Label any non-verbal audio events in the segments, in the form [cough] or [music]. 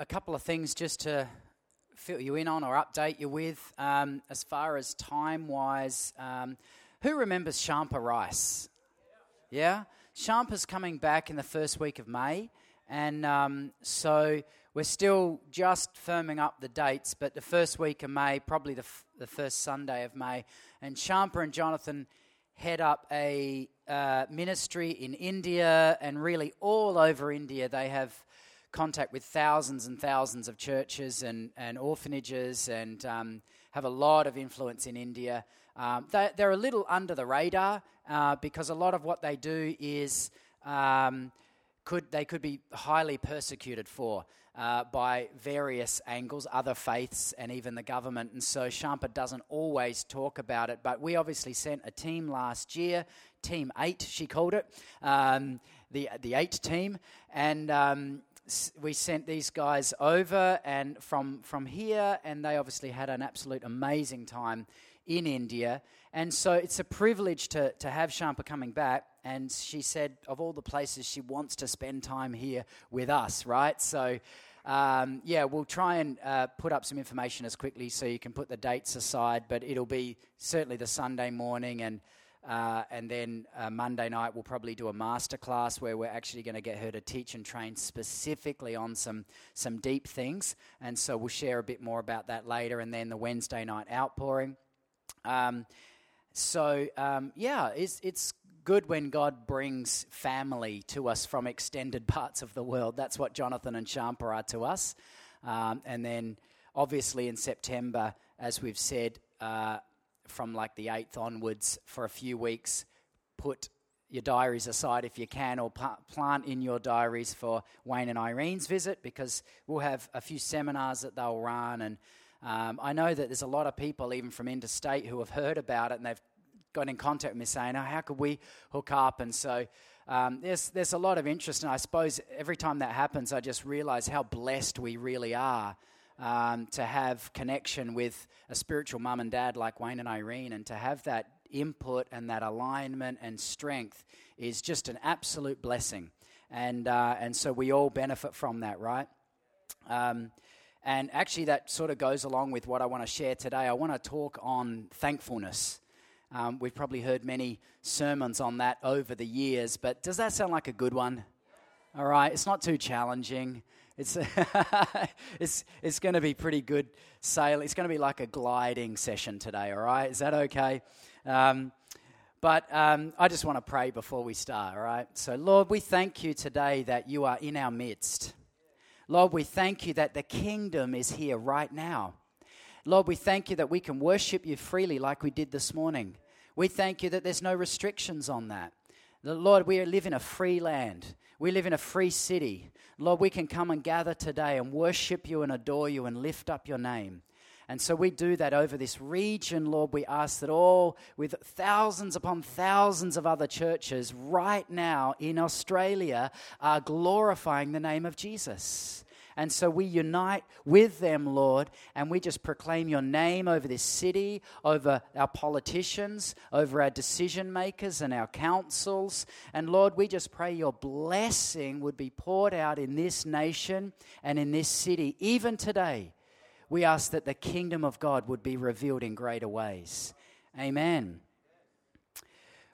a couple of things just to fill you in on or update you with. Um, as far as time wise, um, who remembers Shampa Rice? Yeah? Shampa's coming back in the first week of May. And um, so we're still just firming up the dates, but the first week of May, probably the, f- the first Sunday of May. And Shampa and Jonathan head up a uh, ministry in India and really all over India. They have contact with thousands and thousands of churches and, and orphanages and um, have a lot of influence in India. Um, they, are a little under the radar uh, because a lot of what they do is um, could they could be highly persecuted for uh, by various angles, other faiths, and even the government. And so Shampa doesn't always talk about it. But we obviously sent a team last year, Team Eight, she called it, um, the the Eight team, and. We sent these guys over and from from here and they obviously had an absolute amazing time in India and so it's a privilege to, to have Shampa coming back. And she said, of all the places, she wants to spend time here with us, right? So, um, yeah, we'll try and uh, put up some information as quickly so you can put the dates aside. But it'll be certainly the Sunday morning and. Uh, and then uh, Monday night, we'll probably do a masterclass where we're actually going to get her to teach and train specifically on some, some deep things. And so we'll share a bit more about that later. And then the Wednesday night outpouring. Um, so, um, yeah, it's, it's good when God brings family to us from extended [laughs] parts of the world. That's what Jonathan and Shampa are to us. Um, and then, obviously, in September, as we've said, uh, from like the 8th onwards, for a few weeks, put your diaries aside if you can, or plant in your diaries for Wayne and Irene's visit because we'll have a few seminars that they'll run and um, I know that there's a lot of people, even from interstate, who have heard about it and they've got in contact with me saying, oh, how could we hook up? And so um, there's, there's a lot of interest. And I suppose every time that happens, I just realize how blessed we really are um, to have connection with a spiritual mum and dad like Wayne and Irene and to have that input and that alignment and strength is just an absolute blessing. And, uh, and so we all benefit from that, right? Um, and actually, that sort of goes along with what I want to share today. I want to talk on thankfulness. Um, we've probably heard many sermons on that over the years, but does that sound like a good one? All right, it's not too challenging. [laughs] It's, it's, it's going to be pretty good sailing. It's going to be like a gliding session today, all right? Is that okay? Um, but um, I just want to pray before we start, all right? So, Lord, we thank you today that you are in our midst. Lord, we thank you that the kingdom is here right now. Lord, we thank you that we can worship you freely like we did this morning. We thank you that there's no restrictions on that. Lord, we live in a free land. We live in a free city. Lord, we can come and gather today and worship you and adore you and lift up your name. And so we do that over this region, Lord. We ask that all, with thousands upon thousands of other churches right now in Australia, are glorifying the name of Jesus. And so we unite with them, Lord, and we just proclaim your name over this city, over our politicians, over our decision makers and our councils. And Lord, we just pray your blessing would be poured out in this nation and in this city, even today we ask that the kingdom of God would be revealed in greater ways. Amen.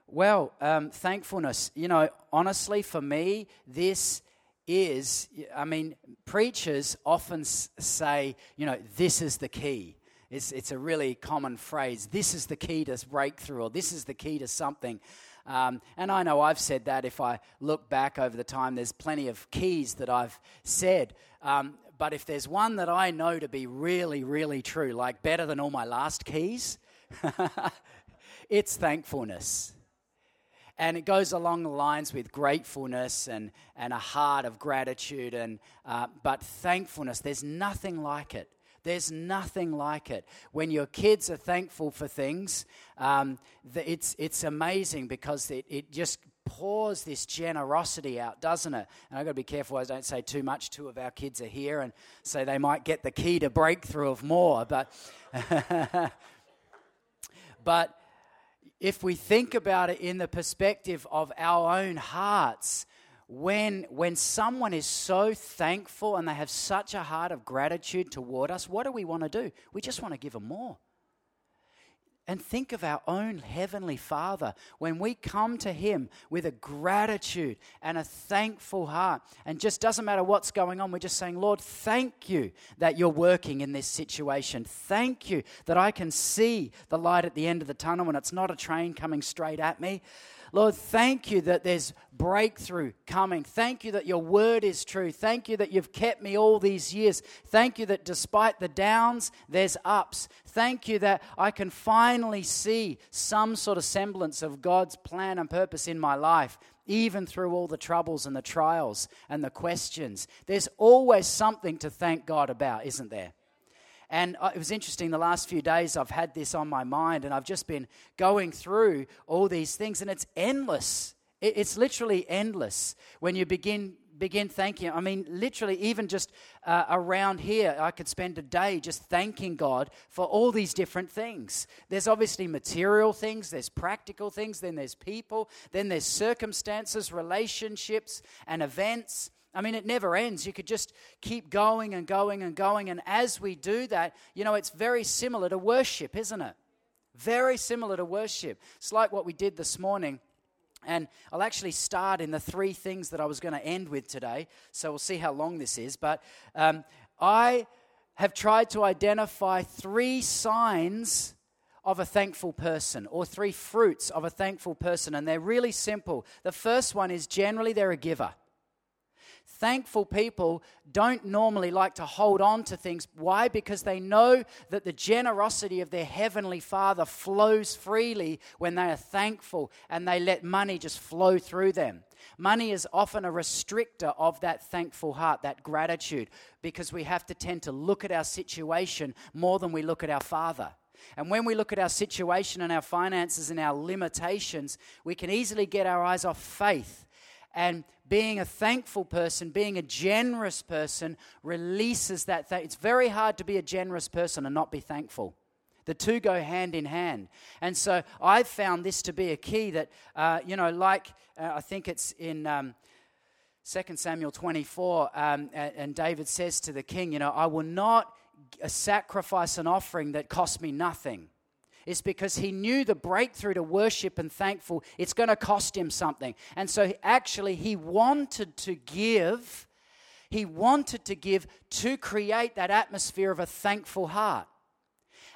Well, um, thankfulness, you know, honestly, for me, this is, I mean, preachers often say, you know, this is the key. It's, it's a really common phrase. This is the key to breakthrough, or this is the key to something. Um, and I know I've said that if I look back over the time, there's plenty of keys that I've said. Um, but if there's one that I know to be really, really true, like better than all my last keys, [laughs] it's thankfulness. And it goes along the lines with gratefulness and, and a heart of gratitude. And, uh, but thankfulness, there's nothing like it. There's nothing like it. When your kids are thankful for things, um, it's, it's amazing because it, it just pours this generosity out, doesn't it? And I've got to be careful I don't say too much. Two of our kids are here, and so they might get the key to breakthrough of more. But, [laughs] but if we think about it in the perspective of our own hearts, when, when someone is so thankful and they have such a heart of gratitude toward us, what do we want to do? We just want to give them more. And think of our own Heavenly Father when we come to Him with a gratitude and a thankful heart, and just doesn't matter what's going on, we're just saying, Lord, thank you that you're working in this situation. Thank you that I can see the light at the end of the tunnel and it's not a train coming straight at me. Lord, thank you that there's breakthrough coming. Thank you that your word is true. Thank you that you've kept me all these years. Thank you that despite the downs, there's ups. Thank you that I can finally see some sort of semblance of God's plan and purpose in my life even through all the troubles and the trials and the questions. There's always something to thank God about, isn't there? And uh, it was interesting, the last few days I've had this on my mind, and I've just been going through all these things, and it's endless. It's literally endless when you begin begin thanking. I mean, literally, even just uh, around here, I could spend a day just thanking God for all these different things. There's obviously material things, there's practical things, then there's people, then there's circumstances, relationships, and events. I mean, it never ends. You could just keep going and going and going. And as we do that, you know, it's very similar to worship, isn't it? Very similar to worship. It's like what we did this morning. And I'll actually start in the three things that I was going to end with today. So we'll see how long this is. But um, I have tried to identify three signs of a thankful person or three fruits of a thankful person. And they're really simple. The first one is generally they're a giver. Thankful people don't normally like to hold on to things. Why? Because they know that the generosity of their heavenly Father flows freely when they are thankful and they let money just flow through them. Money is often a restrictor of that thankful heart, that gratitude, because we have to tend to look at our situation more than we look at our Father. And when we look at our situation and our finances and our limitations, we can easily get our eyes off faith and being a thankful person, being a generous person, releases that. Th- it's very hard to be a generous person and not be thankful. The two go hand in hand. And so I've found this to be a key that, uh, you know, like uh, I think it's in um, 2 Samuel 24, um, and David says to the king, you know, I will not sacrifice an offering that costs me nothing is because he knew the breakthrough to worship and thankful, it's going to cost him something. And so actually, he wanted to give, he wanted to give to create that atmosphere of a thankful heart.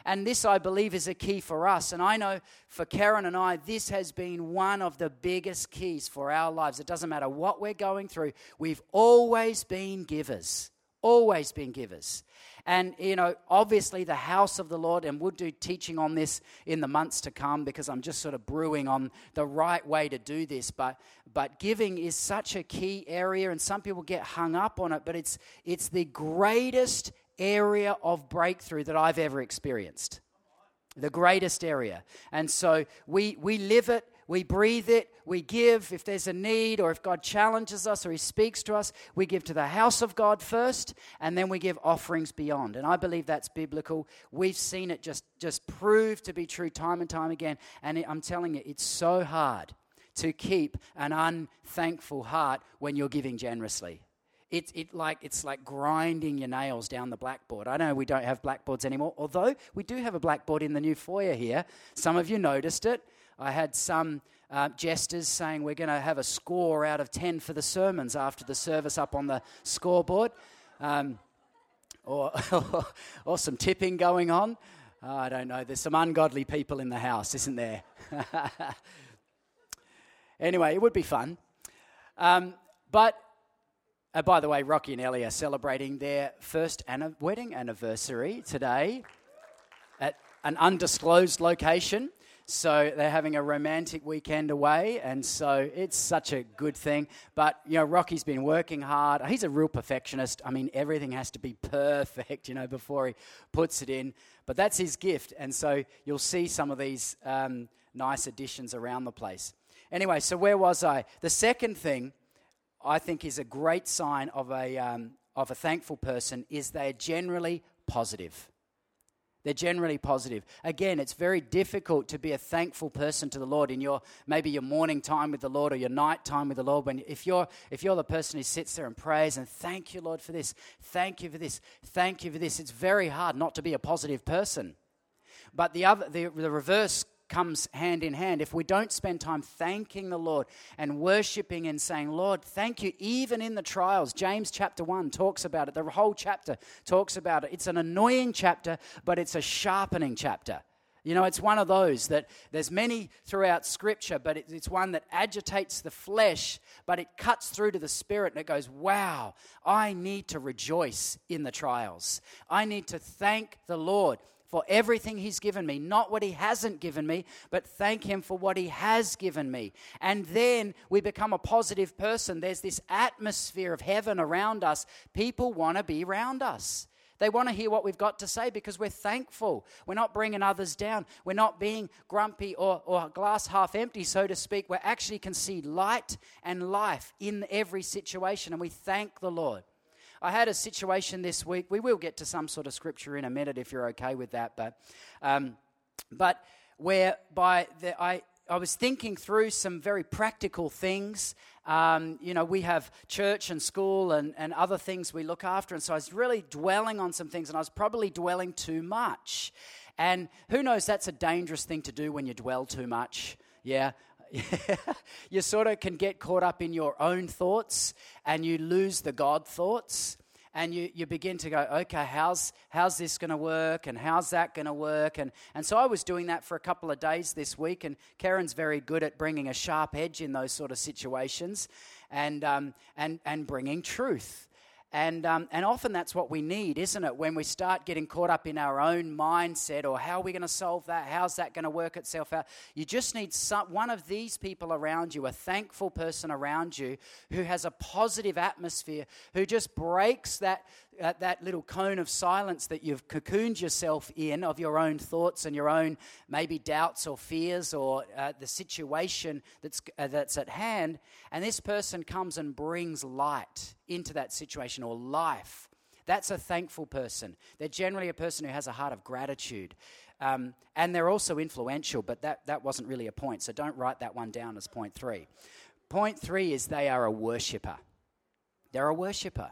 And this, I believe, is a key for us. And I know for Karen and I, this has been one of the biggest keys for our lives. It doesn't matter what we're going through, we've always been givers. Always been givers. And, you know, obviously the house of the Lord, and we'll do teaching on this in the months to come because I'm just sort of brewing on the right way to do this. But, but giving is such a key area, and some people get hung up on it, but it's, it's the greatest area of breakthrough that I've ever experienced. The greatest area. And so we, we live it, we breathe it, we give. If there's a need or if God challenges us or He speaks to us, we give to the house of God first and then we give offerings beyond. And I believe that's biblical. We've seen it just, just prove to be true time and time again. And it, I'm telling you, it's so hard to keep an unthankful heart when you're giving generously. It's it like, it's like grinding your nails down the blackboard. I know we don't have blackboards anymore, although we do have a blackboard in the new foyer here. Some of you noticed it. I had some uh, jesters saying we're going to have a score out of 10 for the sermons after the service up on the scoreboard. Um, or, [laughs] or some tipping going on. Oh, I don't know. There's some ungodly people in the house, isn't there? [laughs] anyway, it would be fun. Um, but uh, by the way, Rocky and Ellie are celebrating their first an- wedding anniversary today at an undisclosed location. So they're having a romantic weekend away, and so it's such a good thing. But you know, Rocky's been working hard. He's a real perfectionist. I mean, everything has to be [laughs] perfect, you know, before he puts it in. But that's his gift, and so you'll see some of these um, nice additions around the place. Anyway, so where was I? The second thing I think is a great sign of a um, of a thankful person is they're generally positive. They're generally positive. Again, it's very difficult to be a thankful person to the Lord in your maybe your morning time with the Lord or your night time with the Lord. When if you're if you're the person who sits there and prays and thank you, Lord, for this, thank you for this, thank you for this. It's very hard not to be a positive person. But the other the, the reverse comes hand in hand. If we don't spend time thanking the Lord and worshiping and saying, Lord, thank you, even in the trials, James chapter 1 talks about it. The whole chapter talks about it. It's an annoying chapter, but it's a sharpening chapter. You know, it's one of those that there's many throughout Scripture, but it's one that agitates the flesh, but it cuts through to the spirit and it goes, wow, I need to rejoice in the trials. I need to thank the Lord for everything He's given me, not what He hasn't given me, but thank Him for what He has given me. And then we become a positive person. There's this atmosphere of heaven around us. People want to be around us. They want to hear what we've got to say because we're thankful. We're not bringing others down. We're not being grumpy or, or glass half empty, so to speak. We actually can see light and life in every situation, and we thank the Lord. I had a situation this week. We will get to some sort of scripture in a minute if you're okay with that, but um, but whereby the, I I was thinking through some very practical things. Um, you know, we have church and school and, and other things we look after. And so I was really dwelling on some things, and I was probably dwelling too much. And who knows, that's a dangerous thing to do when you dwell too much. Yeah. [laughs] you sort of can get caught up in your own thoughts and you lose the God thoughts and you, you begin to go, okay, how's, how's this going to work? And how's that going to work? And, and so I was doing that for a couple of days this week. And Karen's very good at bringing a sharp edge in those sort of situations and, um, and, and bringing truth. And, um, and often that's what we need, isn't it? When we start getting caught up in our own mindset or how are we going to solve that? How's that going to work itself out? You just need some, one of these people around you, a thankful person around you who has a positive atmosphere, who just breaks that, that little cone of silence that you've cocooned yourself in of your own thoughts and your own maybe doubts or fears or uh, the situation that's, uh, that's at hand. And this person comes and brings light into that situation or life. That's a thankful person. They're generally a person who has a heart of gratitude. Um, and they're also influential, but that, that wasn't really a point, so don't write that one down as point three. Point three is they are a worshiper. They're a worshiper.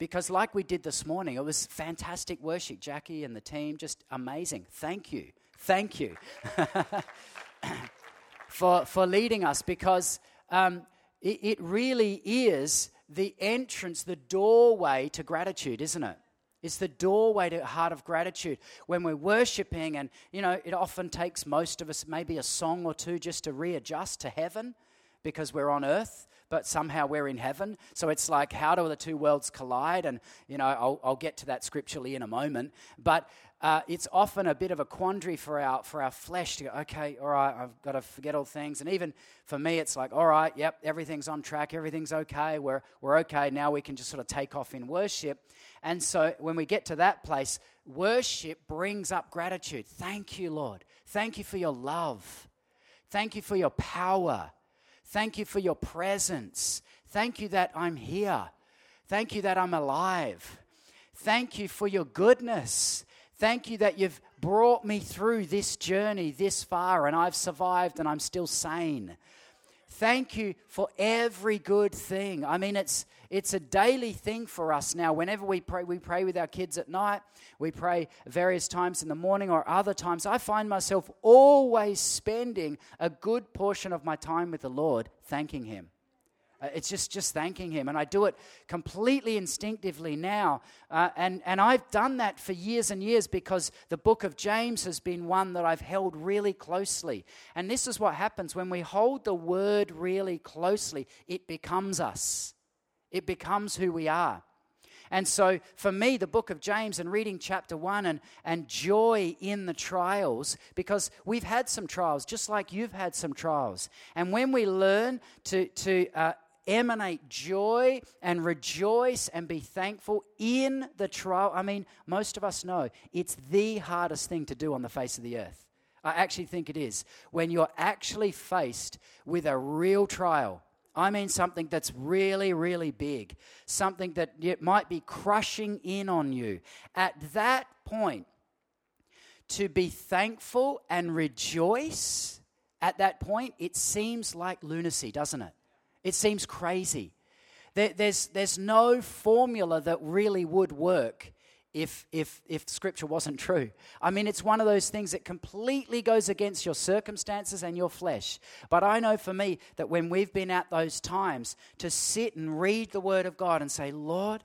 Because, like we did this morning, it was fantastic worship. Jackie and the team, just amazing. Thank you. Thank you [laughs] for, for leading us because um, it, it really is the entrance, the doorway to gratitude, isn't it? It's the doorway to a heart of gratitude. When we're worshiping, and you know, it often takes most of us maybe a song or two just to readjust to heaven because we're on earth but somehow we're in heaven. So it's like, how do the two worlds collide? And, you know, I'll, I'll get to that scripturally in a moment. But uh, it's often a bit of a quandary for our, for our flesh to go, okay, all right, I've got to forget all things. And even for me, it's like, all right, yep, everything's on track, everything's okay, we're, we're okay. Now we can just sort of take off in worship. And so when we get to that place, worship brings up gratitude. Thank you, Lord. Thank you for your love. Thank you for your power. Thank you for your presence. Thank you that I'm here. Thank you that I'm alive. Thank you for your goodness. Thank you that you've brought me through this journey this far and I've survived and I'm still sane. Thank you for every good thing. I mean, it's, it's a daily thing for us now. Whenever we pray, we pray with our kids at night, we pray various times in the morning or other times. I find myself always spending a good portion of my time with the Lord thanking Him. Uh, it's just, just thanking Him. And I do it completely instinctively now. Uh, and, and I've done that for years and years because the book of James has been one that I've held really closely. And this is what happens when we hold the word really closely, it becomes us, it becomes who we are. And so, for me, the book of James and reading chapter one and, and joy in the trials, because we've had some trials, just like you've had some trials. And when we learn to, to uh, emanate joy and rejoice and be thankful in the trial, I mean, most of us know it's the hardest thing to do on the face of the earth. I actually think it is. When you're actually faced with a real trial, I mean something that's really, really big, something that it might be crushing in on you. At that point, to be thankful and rejoice at that point, it seems like lunacy, doesn't it? It seems crazy. There, there's, there's no formula that really would work if, if, if scripture wasn't true. I mean, it's one of those things that completely goes against your circumstances and your flesh. But I know for me that when we've been at those times to sit and read the Word of God and say, Lord,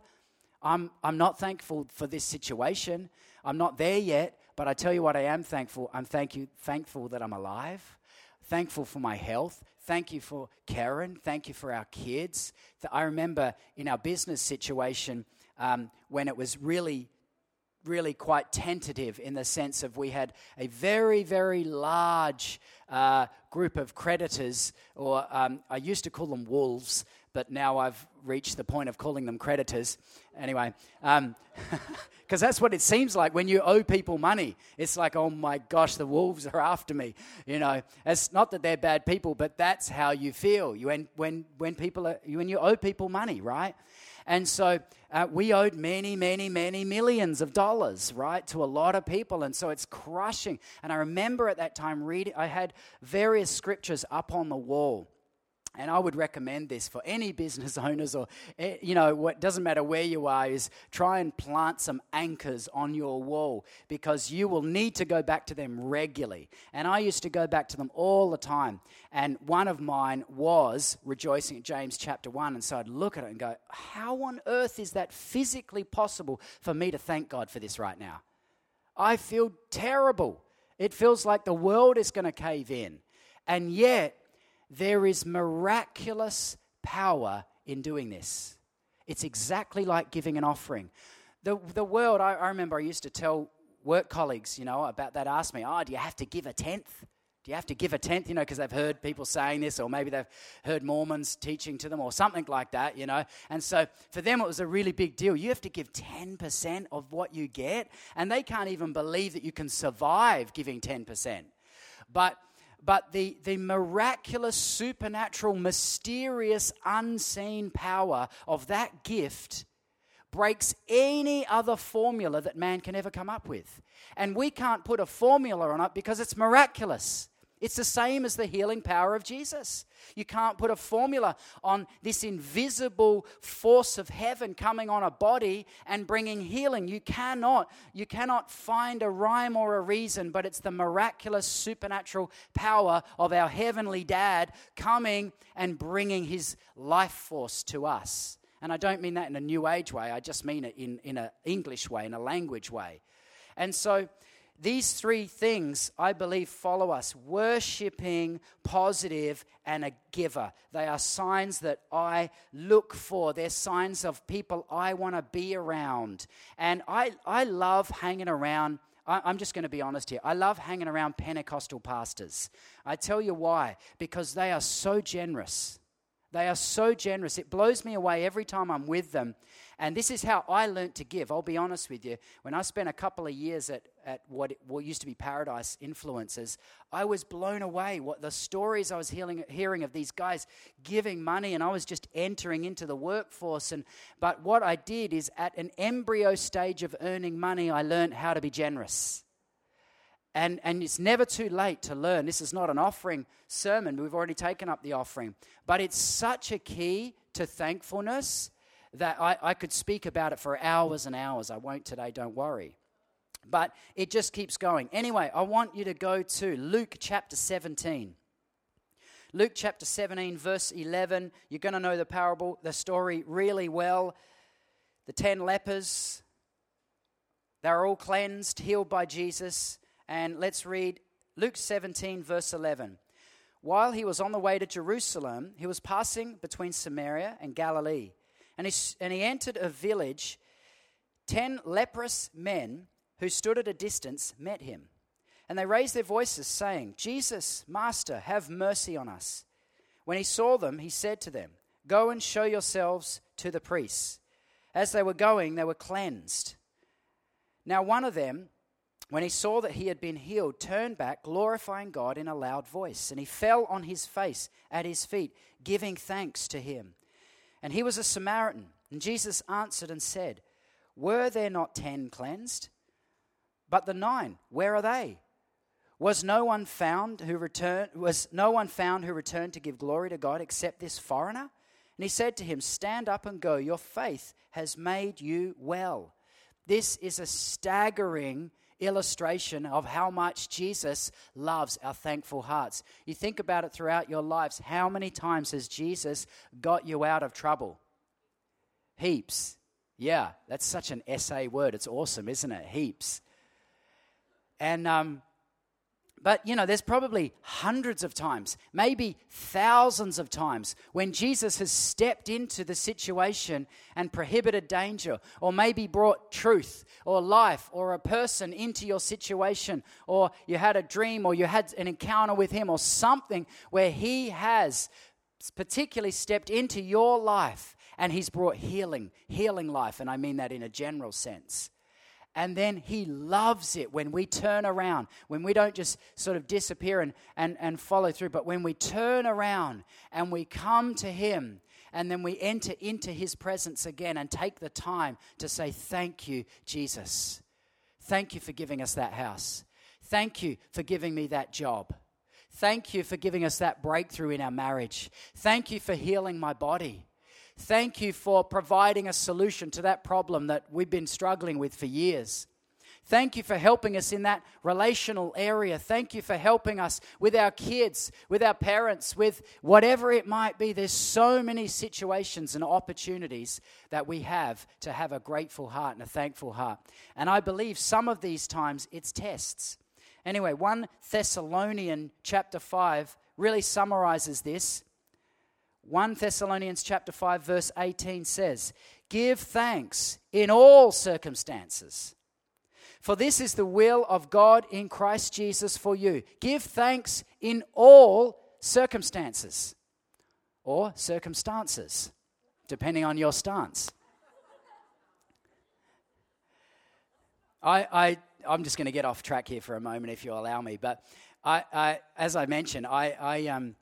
I'm, I'm not thankful for this situation. I'm not there yet, but I tell you what, I am thankful. I'm thank you, thankful that I'm alive, thankful for my health, Thank you for Karen. Thank you for our kids. I remember in our business situation um, when it was really really quite tentative in the sense of we had a very, very large uh, group of creditors, or um, I used to call them wolves, but now I've reached the point of calling them creditors. Anyway, because um, [laughs] that's what it seems like when you owe people money. It's like, oh my gosh, the wolves are after me. You know, it's not that they're bad people, but that's how you feel. When when when people are, when you owe people money, right? And so uh, we owed many, many, many millions of dollars, right, to a lot of people. And so it's crushing. And I remember at that time reading, I had various scriptures up on the wall and I would recommend this for any business [laughs] owners or, eh, you know, what doesn't matter where you are, is try and plant some anchors on your wall because you will need to go back to them regularly. And I used to go back to them all the time. And one of mine was rejoicing at James chapter 1. And so I'd look at it and go, how on earth is that physically possible for me to thank God for this right now? I feel terrible. It feels like the world is going to cave in. And yet, there is miraculous power in doing this. It's exactly like giving an offering. The, the world, I, I remember I used to tell work colleagues, you know, about that, ask me, oh, do you have to give a tenth? Do you have to give a tenth? You know, because they've heard people saying this, or maybe they've heard Mormons teaching to them, or something like that, you know. And so for them, it was a really big deal. You have to give 10% of what you get, and they can't even believe that you can survive giving 10%. But but the, the miraculous, supernatural, mysterious, unseen power of that gift breaks any other formula that man can ever come up with. And we can't put a formula on it because it's miraculous. It's the same as the healing power of Jesus. You can't put a formula on this invisible force of heaven coming on a body and bringing healing. You cannot. You cannot find a rhyme or a reason, but it's the miraculous supernatural power of our heavenly dad coming and bringing his life force to us. And I don't mean that in a new age way. I just mean it in, in an English way, in a language way. And so these three things, I believe, follow us worshipping, positive, and a giver. They are signs that I look for. They're signs of people I want to be around. And I, I love hanging around. I'm just going to be honest here. I love hanging around Pentecostal pastors. I tell you why. Because they are so generous. They are so generous. It blows me away every time I'm with them. And this is how I learned to give. I'll be honest with you. When I spent a couple of years at, at what, what used to be Paradise Influencers, I was blown away. What the stories I was hearing, hearing of these guys giving money, and I was just entering into the workforce. And but what I did is, at an embryo stage of earning money, I learned how to be generous. And, and it's never too late to learn. This is not an offering sermon. We've already taken up the offering. But it's such a key to thankfulness that I, I could speak about it for hours and hours. I won't today, don't worry. But it just keeps going. Anyway, I want you to go to Luke chapter 17. Luke chapter 17, verse 11. You're going to know the parable, the story really well. The ten lepers, they're all cleansed, healed by Jesus. And let's read Luke 17, verse 11. While he was on the way to Jerusalem, he was passing between Samaria and Galilee. And he, and he entered a village. Ten leprous men who stood at a distance met him. And they raised their voices, saying, Jesus, Master, have mercy on us. When he saw them, he said to them, Go and show yourselves to the priests. As they were going, they were cleansed. Now, one of them, when he saw that he had been healed, turned back, glorifying God in a loud voice. And he fell on his face at his feet, giving thanks to him. And he was a Samaritan. And Jesus answered and said, Were there not ten cleansed? But the nine, where are they? Was no one found who returned was no one found who returned to give glory to God except this foreigner? And he said to him, Stand up and go, your faith has made you well. This is a staggering illustration of how much Jesus loves our thankful hearts. You think about it throughout your lives. How many times has Jesus got you out of trouble? Heaps. Yeah, that's such an essay word. It's awesome, isn't it? Heaps. And um, but, you know, there's probably hundreds of times, maybe thousands of times, when Jesus has stepped into the situation and prohibited danger, or maybe brought truth or life or a person into your situation, or you had a dream or you had an encounter with Him or something where He has particularly stepped into your life and He's brought healing, healing life. And I mean that in a general sense. And then he loves it when we turn around, when we don't just sort of disappear and, and, and follow through, but when we turn around and we come to him and then we enter into his presence again and take the time to say, Thank you, Jesus. Thank you for giving us that house. Thank you for giving me that job. Thank you for giving us that breakthrough in our marriage. Thank you for healing my body. Thank you for providing a solution to that problem that we've been struggling with for years. Thank you for helping us in that relational area. Thank you for helping us with our kids, with our parents, with whatever it might be. There's so many situations and opportunities that we have to have a grateful heart and a thankful heart. And I believe some of these times it's tests. Anyway, 1 Thessalonian chapter 5 really summarizes this 1 Thessalonians chapter 5 verse 18 says, "Give thanks in all circumstances, for this is the will of God in Christ Jesus for you. Give thanks in all circumstances or circumstances, depending on your stance." I, I, I'm just going to get off track here for a moment, if you'll allow me. But I, I as I mentioned, I, I um,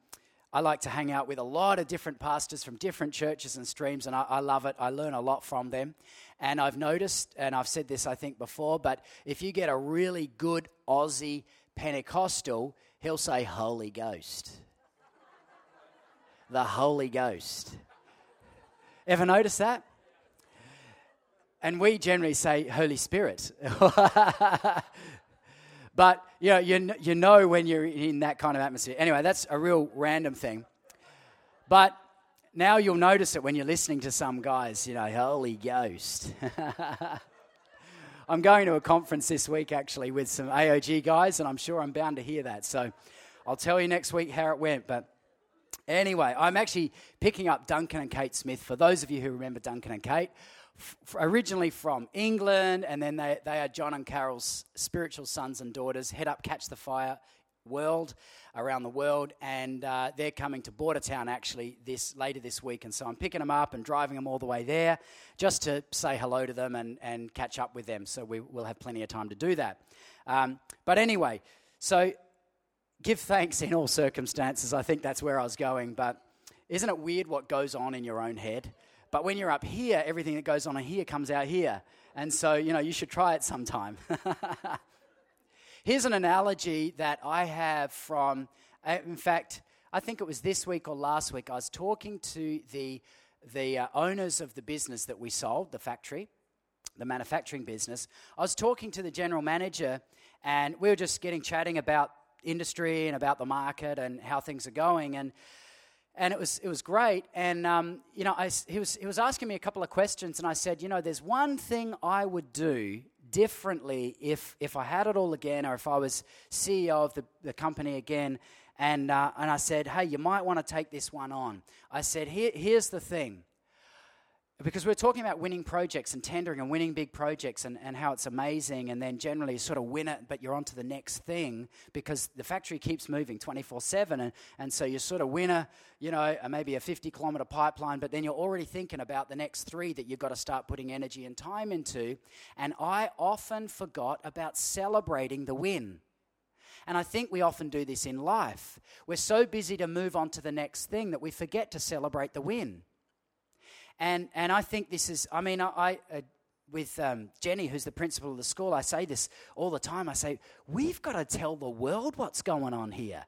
I like to hang out with a lot of different pastors from different churches and streams, and I, I, love it. I learn a lot from them. And I've noticed, and I've said this I think before, but if you get a really good Aussie Pentecostal, he'll say Holy Ghost. the Holy Ghost. Ever notice that? And we generally say Holy Spirit. [laughs] But you know, you, you know when you're in that kind of atmosphere. Anyway, that's a real random thing. But now you'll notice it when you're listening to some guys, you know, Holy Ghost. [laughs] I'm going to a conference this week actually with some AOG guys, and I'm sure I'm bound to hear that. So I'll tell you next week how it went. But anyway, I'm actually picking up Duncan and Kate Smith. For those of you who remember Duncan and Kate, f- originally from England, and then they, they are John and Carol's spiritual sons and daughters, head up Catch the Fire world around the world and uh, they're coming to bordertown actually this later this week and so i'm picking them up and driving them all the way there just to say hello to them and, and catch up with them so we will have plenty of time to do that um, but anyway so give thanks in all circumstances i think that's where i was going but isn't it weird what goes on in your own head but when you're up here, everything that goes on in here comes out here. And so, you know, you should try it sometime. [laughs] Here's an analogy that I have from, uh, in fact, I think it was this week or last week. I was talking to the, the uh, owners of the business that we sold, the factory, the manufacturing business. I was talking to the general manager, and we were just getting chatting about industry and about the market and how things are going. And and it was it was great. And um, you know, I, he was he was asking me a couple of questions, and I said, you know, there's one thing I would do differently if if I had it all again, or if I was CEO of the, the company again. And uh, and I said, hey, you might want to take this one on. I said, Here, here's the thing because we're talking about winning projects and tendering and winning big projects and, and how it's amazing and then generally sort of win it but you're on to the next thing because the factory keeps moving 24-7 and, and so you sort of win a you know a, maybe a 50 kilometer pipeline but then you're already thinking about the next three that you've got to start putting energy and time into and i often forgot about celebrating the win and I think we often do this in life. We're so busy to move on to the next thing that we forget to celebrate the win. And, and I think this is, I mean, I, I with um, Jenny, who's the principal of the school, I say this all the time. I say, we've got to tell the world what's going on here.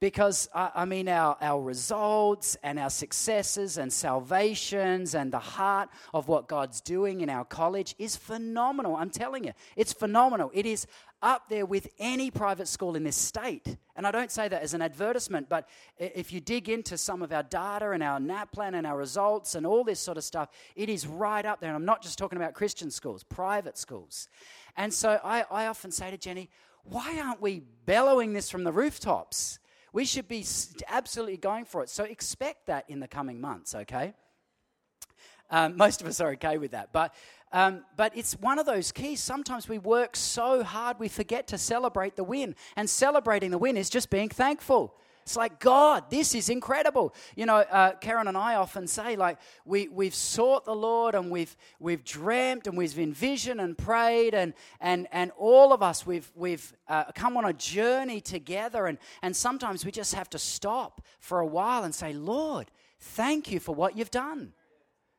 Because, uh, I mean, our, our results and our successes and salvations and the heart of what God's doing in our college is phenomenal. I'm telling you, it's phenomenal. It is up there with any private school in this state. And I don't say that as an advertisement, but if you dig into some of our data and our NAPLAN and our results and all this sort of stuff, it is right up there. And I'm not just talking about Christian schools, private schools. And so I, I often say to Jenny, why aren't we bellowing this from the rooftops? We should be absolutely going for it. So expect that in the coming months, okay? Um, most of us are okay with that. But, um, but it's one of those keys. Sometimes we work so hard we forget to celebrate the win. And celebrating the win is just being thankful. It's like, God, this is incredible. You know, uh, Karen and I often say, like, we, we've sought the Lord and we've, we've dreamt and we've envisioned and prayed, and, and, and all of us, we've, we've uh, come on a journey together. And, and sometimes we just have to stop for a while and say, Lord, thank you for what you've done.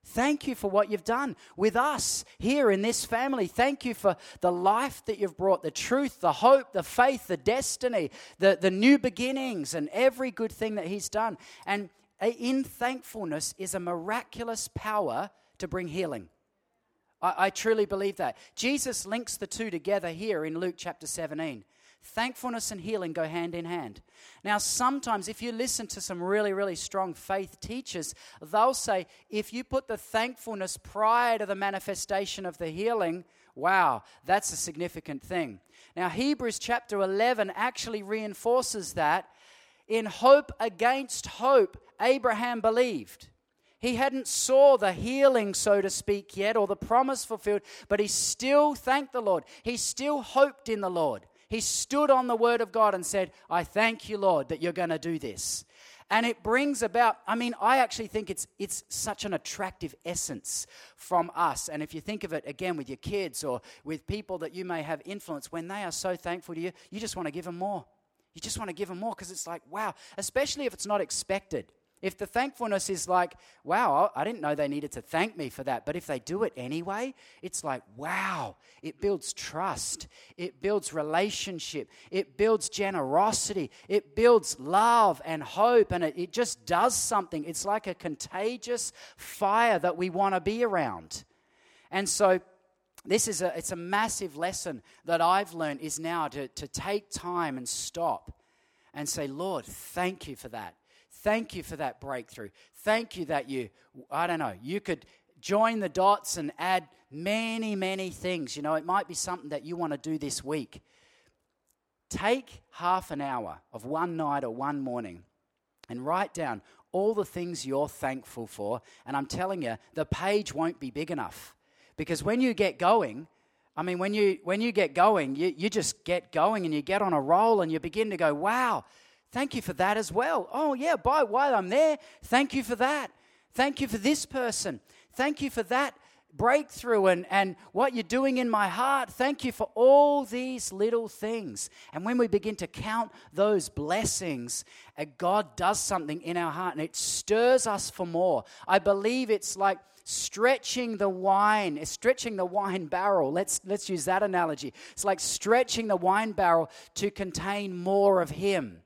Thank you for what you've done with us here in this family. Thank you for the life that you've brought, the truth, the hope, the faith, the destiny, the, the new beginnings, and every good thing that He's done. And in thankfulness is a miraculous power to bring healing. I, I truly believe that. Jesus links the two together here in Luke chapter 17. Thankfulness and healing go hand in hand. Now, sometimes if you listen to some really, really strong faith teachers, they'll say if you put the thankfulness prior to the manifestation of the healing, wow, that's a significant thing. Now, Hebrews chapter 11 actually reinforces that. In hope against hope, Abraham believed. He hadn't saw the healing, so to speak, yet, or the promise fulfilled, but he still thanked the Lord. He still hoped in the Lord. He stood on the word of God and said, I thank you, Lord, that you're going to do this. And it brings about, I mean, I actually think it's, it's such an attractive essence from us. And if you think of it again with your kids or with people that you may have influence, when they are so thankful to you, you just want to give them more. You just want to give them more because it's like, wow, especially if it's not expected. If the thankfulness is like, wow, I didn't know they needed to thank me for that, but if they do it anyway, it's like, wow, it builds trust, it builds relationship, it builds generosity, it builds love and hope, and it, it just does something. It's like a contagious fire that we want to be around. And so, this is a it's a massive lesson that I've learned is now to, to take time and stop and say, Lord, thank you for that. Thank you for that breakthrough. Thank you that you, I don't know, you could join the dots and add many, many things. You know, it might be something that you want to do this week. Take half an hour of one night or one morning and write down all the things you're thankful for. And I'm telling you, the page won't be big enough. Because when you get going, I mean, when you, when you get going, you, you just get going and you get on a roll and you begin to go, wow, Thank you for that as well. Oh, yeah, by while I'm there, thank you for that. Thank you for this person. Thank you for that breakthrough and, and what you're doing in my heart. Thank you for all these little things. And when we begin to count those blessings, uh, God does something in our heart and it stirs us for more. I believe it's like stretching the wine, stretching the wine barrel. Let's, let's use that analogy. It's like stretching the wine barrel to contain more of Him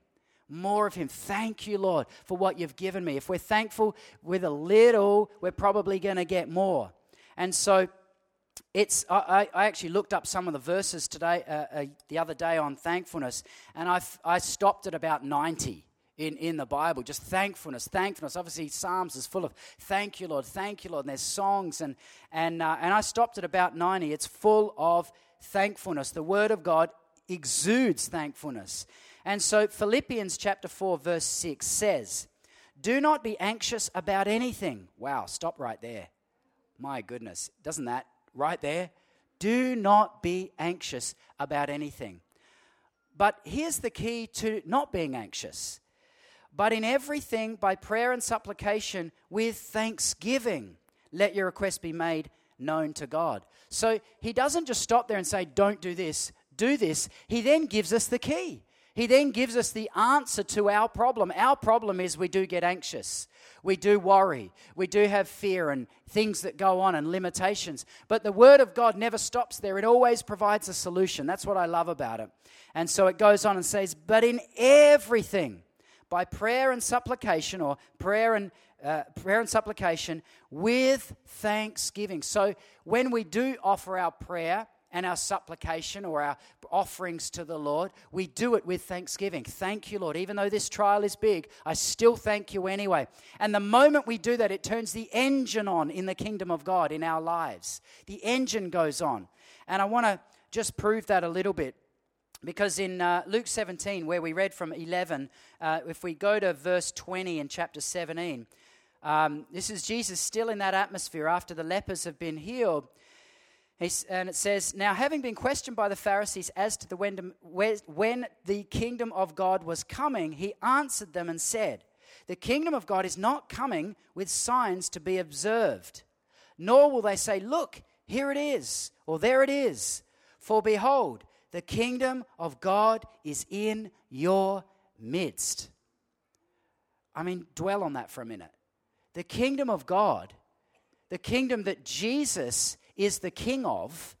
more of Him. Thank you, Lord, for what you've given me. If we're thankful with a little, we're probably going to get more. And so, it's I, I, actually looked up some of the verses today, uh, uh, the other day on thankfulness, and I, I stopped at about 90 in, in the Bible. Just thankfulness, thankfulness. Obviously, Psalms is full of thank you, Lord, thank you, Lord. And there's songs, and, and, uh, and I stopped at about 90. It's full of thankfulness. The Word of God exudes thankfulness. And so Philippians chapter 4, verse 6 says, Do not be anxious about anything. Wow, stop right there. My goodness, doesn't that right there? Do not be anxious about anything. But here's the key to not being anxious. But in everything, by prayer and supplication, with thanksgiving, let your request be made known to God. So he doesn't just stop there and say, Don't do this, do this. He then gives us the key. He then gives us the answer to our problem. Our problem is we do get anxious. We do worry. We do have fear and things that go on and limitations. But the Word of God never stops there. It always provides a solution. That's what I love about it. And so it goes on and says, But in everything, by prayer and supplication, or prayer and uh, prayer and supplication with thanksgiving. So when we do offer our prayer, and our supplication or our offerings to the Lord, we do it with thanksgiving. Thank you, Lord. Even though this trial is big, I still thank you anyway. And the moment we do that, it turns the engine on in the kingdom of God in our lives. The engine goes on. And I want to just prove that a little bit. Because in uh, Luke 17, where we read from 11, uh, if we go to verse 20 in chapter 17, um, this is Jesus still in that atmosphere after the lepers have been healed. And it says, Now, having been questioned by the Pharisees as to the when, when the kingdom of God was coming, he answered them and said, The kingdom of God is not coming with signs to be observed, nor will they say, Look, here it is, or there it is. For behold, the kingdom of God is in your midst. I mean, dwell on that for a minute. The kingdom of God, the kingdom that Jesus is the king of,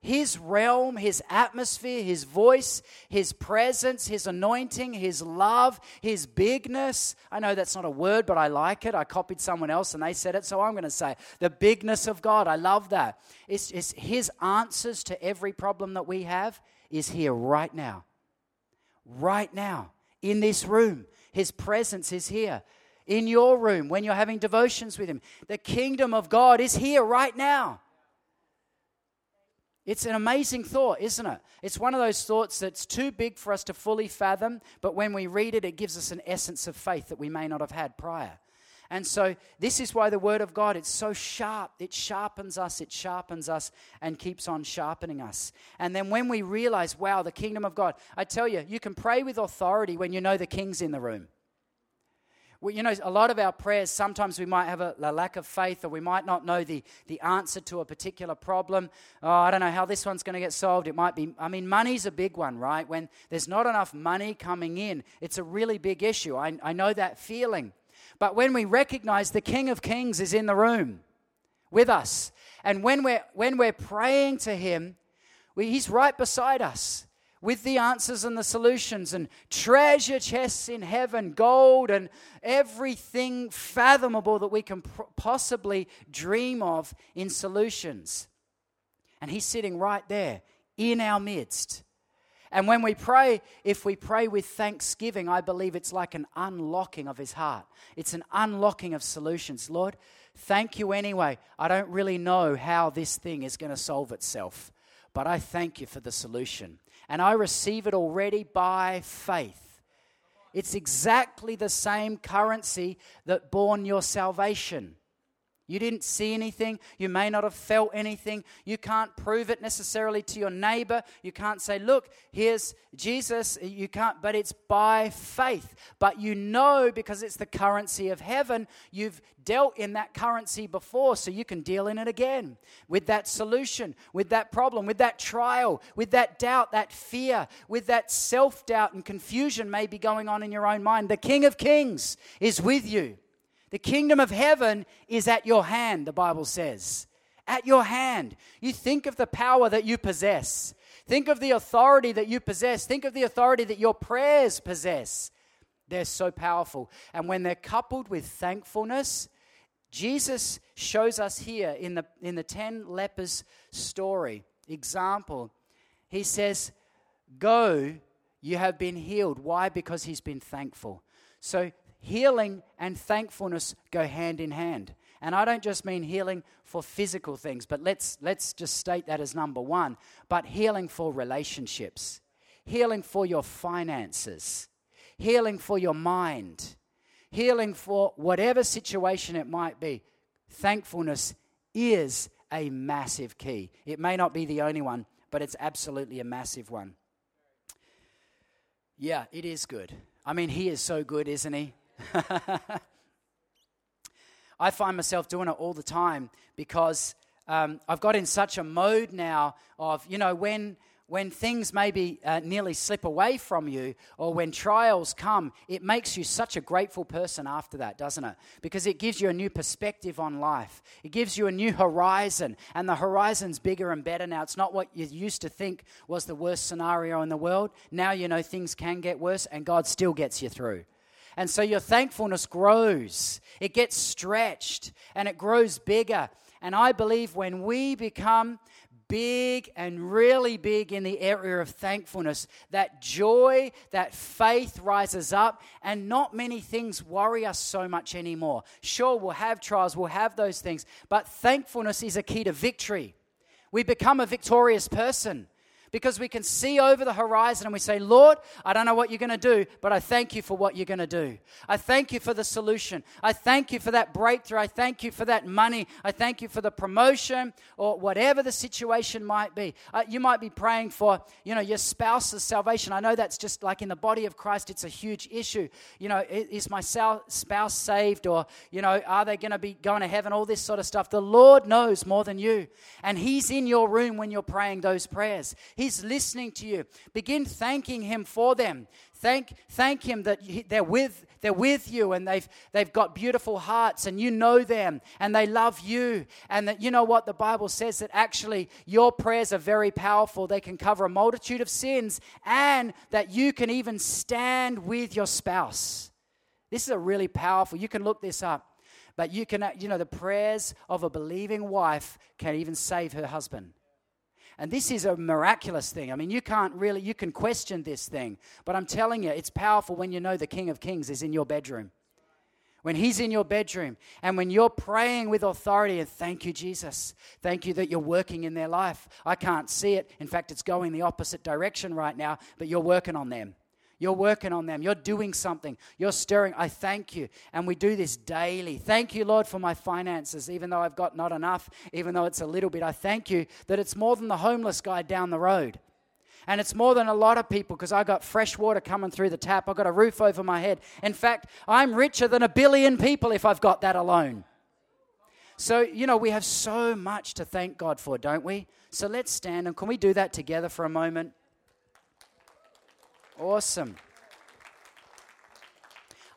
his realm, his atmosphere, his voice, his presence, his anointing, his love, his bigness. I know that's not a word, but I like it. I copied someone else and they said it, so I'm going to say the bigness of God. I love that. It's, it's his answers to every problem that we have is here right now. Right now, in this room. His presence is here. In your room, when you're having devotions with him. The kingdom of God is here right now. It's an amazing thought, isn't it? It's one of those thoughts that's too big for us to fully fathom, but when we read it, it gives us an essence of faith that we may not have had prior. And so, this is why the Word of God, it's so sharp. It sharpens us, it sharpens us, and keeps on sharpening us. And then when we realize, wow, the kingdom of God, I tell you, you can pray with authority when you know the king's in the room you know, a lot of our prayers, sometimes we might have a, a, lack of faith or we might not know the, the answer to a particular problem. Oh, I don't know how this one's going to get solved. It might be, I mean, money's a big one, right? When there's not enough money coming in, it's a really big issue. I, I know that feeling. But when we recognize the King of Kings is in the room with us, and when we're, when we're praying to Him, we, He's right beside us with the answers and the solutions and treasure chests in heaven, gold and everything fathomable that we can possibly dream of in solutions. And He's sitting right there in our midst. And when we pray, if we pray with thanksgiving, I believe it's like an unlocking of His heart. It's an unlocking of solutions. Lord, thank you anyway. I don't really know how this thing is going to solve itself, but I thank you for the solution and I receive it already by faith. It's exactly the same currency that bore your salvation. You didn't see anything. You may not have felt anything. You can't prove it necessarily to your neighbor. You can't say, Look, here's Jesus. You can't, but it's by faith. But you know because it's the currency of heaven, you've dealt in that currency before, so you can deal in it again with that solution, with that problem, with that trial, with that doubt, that fear, with that self doubt and confusion may be going on in your own mind. The King of Kings is with you. The kingdom of heaven is at your hand, the Bible says. At your hand. You think of the power that you possess. Think of the authority that you possess. Think of the authority that your prayers possess. They're so powerful. And when they're coupled with thankfulness, Jesus shows us here in the, in the 10 lepers story example. He says, Go, you have been healed. Why? Because he's been thankful. So healing and thankfulness go hand in hand. And I don't just mean healing for physical things, but let's, let's just state that as number one. But healing for relationships, healing for your finances, healing for your mind, healing for whatever situation it might be. Thankfulness is a massive key. It may not be the only one, but it's absolutely a massive one. Yeah, it is good. I mean, he is so good, isn't he? [laughs] I find myself doing it all the time because um, I've got in such a mode now of, you know, when when things maybe uh, nearly slip away from you or when trials come, it makes you such a grateful person after that, doesn't it? Because it gives you a new perspective on life. It gives you a new horizon, and the horizon's bigger and better now. It's not what you used to think was the worst scenario in the world. Now you know things can get worse, and God still gets you through. And so your thankfulness grows, it gets stretched, and it grows bigger. And I believe when we become big and really big in the area of thankfulness. That joy, that faith rises up, and not many things worry us so much anymore. Sure, we'll have trials, we'll have those things, but thankfulness is a key to victory. We become a victorious person because we can see over the horizon and we say, Lord, I don't know what you're going to do, but I thank you for what you're going to do. I thank you for the solution. I thank you for that breakthrough. I thank you for that money. I thank you for the promotion or whatever the situation might be. Uh, you might be praying for, you know, your spouse's salvation. I know that's just like in the body of Christ, it's a huge issue. You know, is my spouse saved or, you know, are they going to be going to heaven? All this sort of stuff. The Lord knows more than you. And He's in your room when you're praying those prayers. He's listening to you. Begin thanking Him for them. Thank, thank Him that they're with, they're with you and they've, they've got beautiful hearts and you know them and they love you. And that you know what the Bible says that actually your prayers are very powerful. They can cover a multitude of sins and that you can even stand with your spouse. This is a really powerful, you can look this up. But you can, you know, the prayers of a believing wife can even save her husband. And this is a miraculous thing. I mean, you can't really, you can question this thing, but I'm telling you, it's powerful when you know the King of Kings is in your bedroom. When he's in your bedroom and when you're praying with authority and thank you, Jesus. Thank you that you're working in their life. I can't see it. In fact, it's going the opposite direction right now, but you're working on them. You're working on them. You're doing something. You're stirring. I thank you. And we do this daily. Thank you, Lord, for my finances, even though I've got not enough, even though it's a little bit. I thank you that it's more than the homeless guy down the road. And it's more than a lot of people because I got fresh water coming through the tap. I've got a roof over my head. In fact, I'm richer than a billion people if I've got that alone. So, you know, we have so much to thank God for, don't we? So let's stand and can we do that together for a moment? Awesome.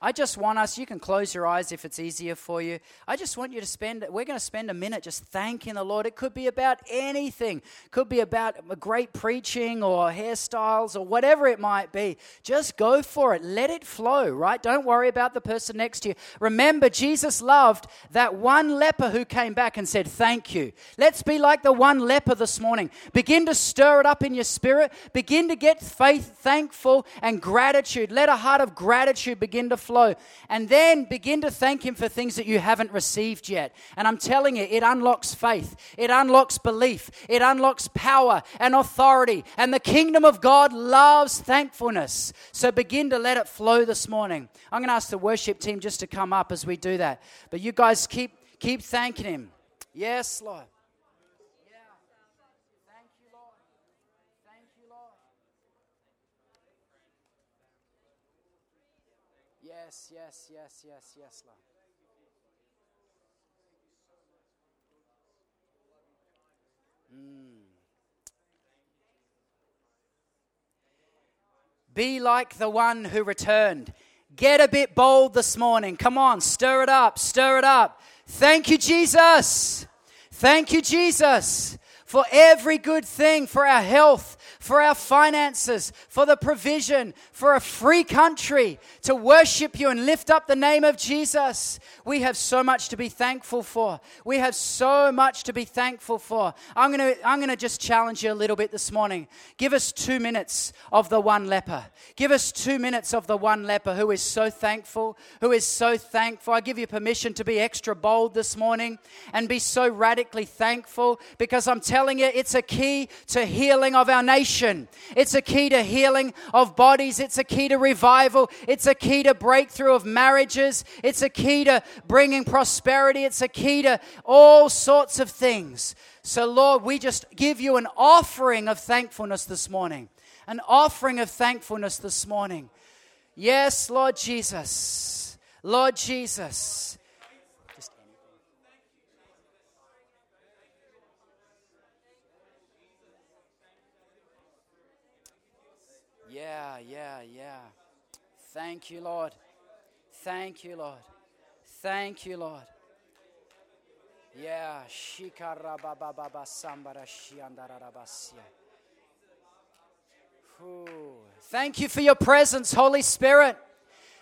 I just want us, you can close your eyes if it's easier for you. I just want you to spend, we're going to spend a minute just thanking the Lord. It could be about anything, it could be about great preaching or hairstyles or whatever it might be. Just go for it. Let it flow, right? Don't worry about the person next to you. Remember, Jesus loved that one leper who came back and said, Thank you. Let's be like the one leper this morning. Begin to stir it up in your spirit. Begin to get faith, thankful, and gratitude. Let a heart of gratitude begin to flow. And then begin to thank Him for things that you haven't received yet. And I'm telling you, it unlocks faith, it unlocks belief, it unlocks power and authority. And the kingdom of God loves thankfulness. So begin to let it flow this morning. I'm going to ask the worship team just to come up as we do that. But you guys keep keep thanking Him. Yes, Lord. Yes, yes, yes, yes, Lord. Mm. Be like the one who returned. Get a bit bold this morning. Come on, stir it up, stir it up. Thank you, Jesus. Thank you, Jesus, for every good thing, for our health, for our finances, for the provision, for a free country to worship you and lift up the name of Jesus. We have so much to be thankful for. We have so much to be thankful for. I'm going to I'm going to just challenge you a little bit this morning. Give us 2 minutes of the one leper. Give us 2 minutes of the one leper who is so thankful, who is so thankful. I give you permission to be extra bold this morning and be so radically thankful because I'm telling you it's a key to healing of our nation it's a key to healing of bodies. It's a key to revival. It's a key to breakthrough of marriages. It's a key to bringing prosperity. It's a key to all sorts of things. So, Lord, we just give you an offering of thankfulness this morning. An offering of thankfulness this morning. Yes, Lord Jesus. Lord Jesus. Yeah, yeah. Thank you, Lord. Thank you, Lord. Thank you, Lord. Yeah. Shikarabababa sambara shiandarabasia. Thank you for your presence, Holy Spirit.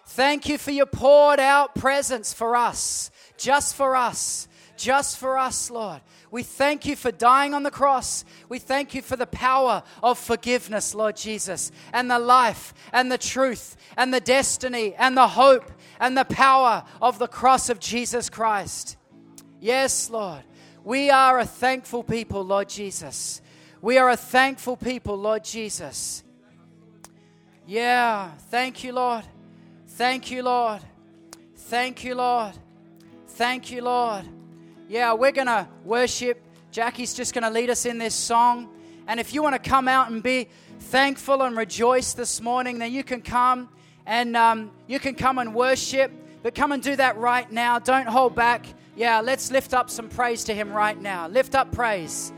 Thank you for your poured out presence for us, just for us, just for us, Lord. We thank you for dying on the cross. We thank you for the power of forgiveness, Lord Jesus, and the life and the truth and the destiny and the hope and the power of the cross of Jesus Christ. Yes, Lord. We are a thankful people, Lord Jesus. We are a thankful people, Lord Jesus. Yeah, thank you, Lord. Thank you, Lord. Thank you, Lord. Thank you, Lord. Yeah, we're going to worship. Jackie's just going to lead us in this song. And if you want to come out and be thankful and rejoice this morning, then you can come and um, you can come and worship. But come and do that right now. Don't hold back. Yeah, let's lift up some praise to Him right now. Lift up praise.